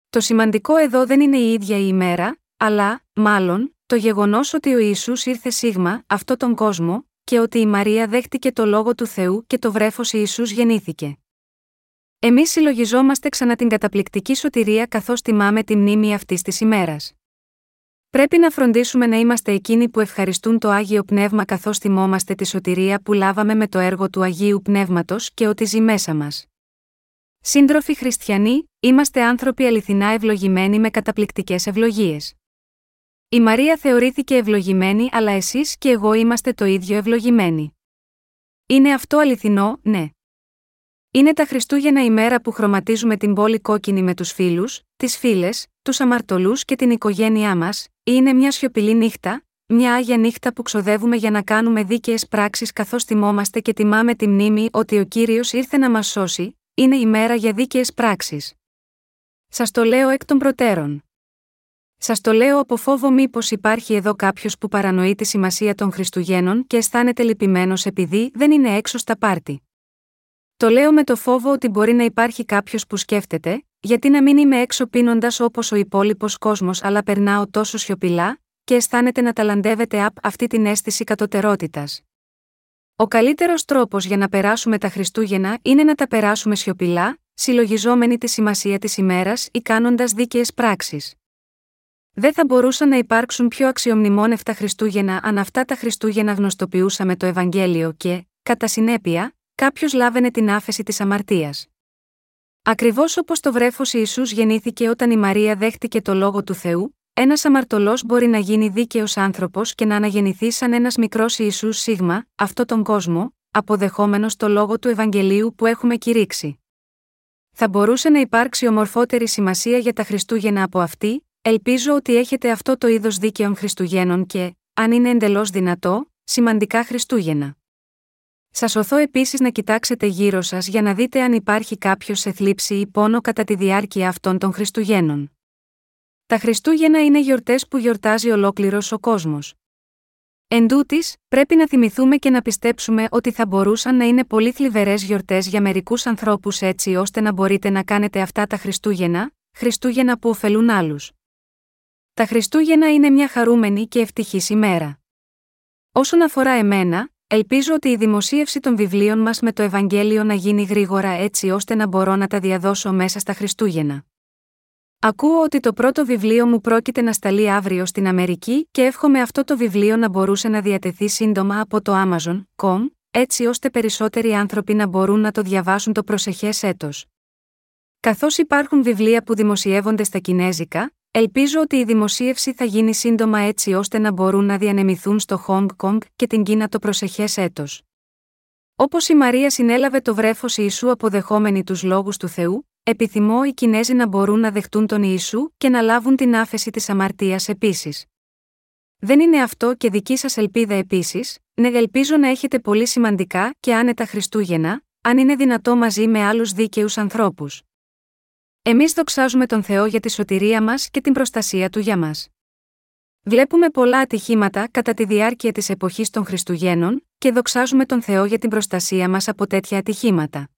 Το σημαντικό εδώ δεν είναι η ίδια η ημέρα, αλλά, μάλλον, το γεγονός ότι ο Ιησούς ήρθε σίγμα, αυτό τον κόσμο, και ότι η Μαρία δέχτηκε το λόγο του Θεού και το βρέφος Ιησούς γεννήθηκε. Εμείς συλλογιζόμαστε ξανά την καταπληκτική σωτηρία καθώς τιμάμε τη μνήμη αυτής της ημέρας. Πρέπει να φροντίσουμε να είμαστε εκείνοι που ευχαριστούν το Άγιο Πνεύμα καθώς θυμόμαστε τη σωτηρία που λάβαμε με το έργο του Αγίου Πνεύματος και ότι ζει μέσα μας. Σύντροφοι χριστιανοί, είμαστε άνθρωποι αληθινά ευλογημένοι με καταπληκτικές ευλογίες. Η Μαρία θεωρήθηκε ευλογημένη, αλλά εσείς και εγώ είμαστε το ίδιο ευλογημένοι. Είναι αυτό αληθινό, ναι. Είναι τα Χριστούγεννα ημέρα που χρωματίζουμε την πόλη κόκκινη με τους φίλους, τις φίλες, τους αμαρτωλούς και την οικογένειά μας, ή είναι μια σιωπηλή νύχτα, μια άγια νύχτα που ξοδεύουμε για να κάνουμε δίκαιες πράξεις καθώς θυμόμαστε και τιμάμε τη μνήμη ότι ο κύριος ήρθε να μας σώσει, είναι η μέρα για δίκαιες πράξεις. Σας το λέω εκ των προτέρων. Σας το λέω από φόβο μήπως υπάρχει εδώ κάποιος που παρανοεί τη σημασία των Χριστουγέννων και αισθάνεται λυπημένος επειδή δεν είναι έξω στα πάρτι. Το λέω με το φόβο ότι μπορεί να υπάρχει κάποιος που σκέφτεται, γιατί να μην είμαι έξω πίνοντας όπως ο υπόλοιπος κόσμος αλλά περνάω τόσο σιωπηλά, και αισθάνεται να ταλαντεύεται απ' αυτή την αίσθηση κατωτερότητας. Ο καλύτερος τρόπος για να περάσουμε τα Χριστούγεννα είναι να τα περάσουμε σιωπηλά, συλλογιζόμενοι τη σημασία της ημέρας ή κάνοντας δίκαιες πράξεις. Δεν θα μπορούσαν να υπάρξουν πιο αξιομνημόνευτα Χριστούγεννα αν αυτά τα Χριστούγεννα γνωστοποιούσαμε το Ευαγγέλιο και, κατά συνέπεια, κάποιος λάβαινε την άφεση της αμαρτίας. Ακριβώς όπως το βρέφος Ιησούς γεννήθηκε όταν η Μαρία δέχτηκε το λόγο του Θεού, ένας αμαρτωλός μπορεί να γίνει δίκαιος άνθρωπος και να αναγεννηθεί σαν ένας μικρός Ιησούς Σίγμα, αυτό τον κόσμο, αποδεχόμενος το λόγο του Ευαγγελίου που έχουμε κηρύξει. Θα μπορούσε να υπάρξει ομορφότερη σημασία για τα Χριστούγεννα από αυτή, ελπίζω ότι έχετε αυτό το είδος δίκαιων Χριστουγέννων και, αν είναι εντελώς δυνατό, σημαντικά Χριστούγεννα. Σας οθώ επίσης να κοιτάξετε γύρω σας για να δείτε αν υπάρχει κάποιος σε θλίψη ή πόνο κατά τη διάρκεια αυτών των Χριστουγέννων. Τα Χριστούγεννα είναι γιορτές που γιορτάζει ολόκληρος ο κόσμος. Εν τούτης, πρέπει να θυμηθούμε και να πιστέψουμε ότι θα μπορούσαν να είναι πολύ θλιβερές γιορτές για μερικούς ανθρώπους έτσι ώστε να μπορείτε να κάνετε αυτά τα Χριστούγεννα, Χριστούγεννα που ωφελούν άλλους. Τα Χριστούγεννα είναι μια χαρούμενη και ευτυχής ημέρα. Όσον αφορά εμένα, ελπίζω ότι η δημοσίευση των βιβλίων μας με το Ευαγγέλιο να γίνει γρήγορα έτσι ώστε να μπορώ να τα διαδώσω μέσα στα Χριστούγεννα. Ακούω ότι το πρώτο βιβλίο μου πρόκειται να σταλεί αύριο στην Αμερική και εύχομαι αυτό το βιβλίο να μπορούσε να διατεθεί σύντομα από το Amazon.com, έτσι ώστε περισσότεροι άνθρωποι να μπορούν να το διαβάσουν το προσεχές έτος. Καθώς υπάρχουν βιβλία που δημοσιεύονται στα Κινέζικα, ελπίζω ότι η δημοσίευση θα γίνει σύντομα έτσι ώστε να μπορούν να διανεμηθούν στο Hong Kong και την Κίνα το προσεχές έτος. Όπως η Μαρία συνέλαβε το βρέφος Ιησού αποδεχόμενη τους λόγους του Θεού, Επιθυμώ οι Κινέζοι να μπορούν να δεχτούν τον Ιησού και να λάβουν την άφεση της αμαρτίας επίσης. Δεν είναι αυτό και δική σας ελπίδα επίσης, ναι, ελπίζω να έχετε πολύ σημαντικά και άνετα Χριστούγεννα, αν είναι δυνατό μαζί με άλλους δίκαιους ανθρώπους. Εμείς δοξάζουμε τον Θεό για τη σωτηρία μας και την προστασία του για μας. Βλέπουμε πολλά ατυχήματα κατά τη διάρκεια της εποχής των Χριστουγέννων και δοξάζουμε τον Θεό για την προστασία μας από τέτοια ατυχήματα.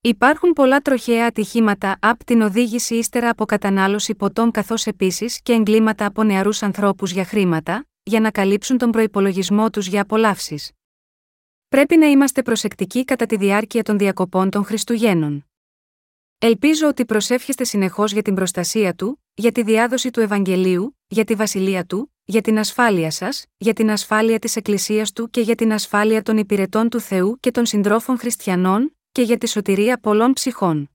Υπάρχουν πολλά τροχαία ατυχήματα από την οδήγηση ύστερα από κατανάλωση ποτών καθώς επίσης και εγκλήματα από νεαρούς ανθρώπους για χρήματα, για να καλύψουν τον προπολογισμό τους για απολαύσεις. Πρέπει να είμαστε προσεκτικοί κατά τη διάρκεια των διακοπών των Χριστουγέννων. Ελπίζω ότι προσεύχεστε συνεχώς για την προστασία του, για τη διάδοση του Ευαγγελίου, για τη βασιλεία του, για την ασφάλεια σας, για την ασφάλεια της Εκκλησίας του και για την ασφάλεια των υπηρετών του Θεού και των συντρόφων χριστιανών, και για τη σωτηρία πολλών ψυχών.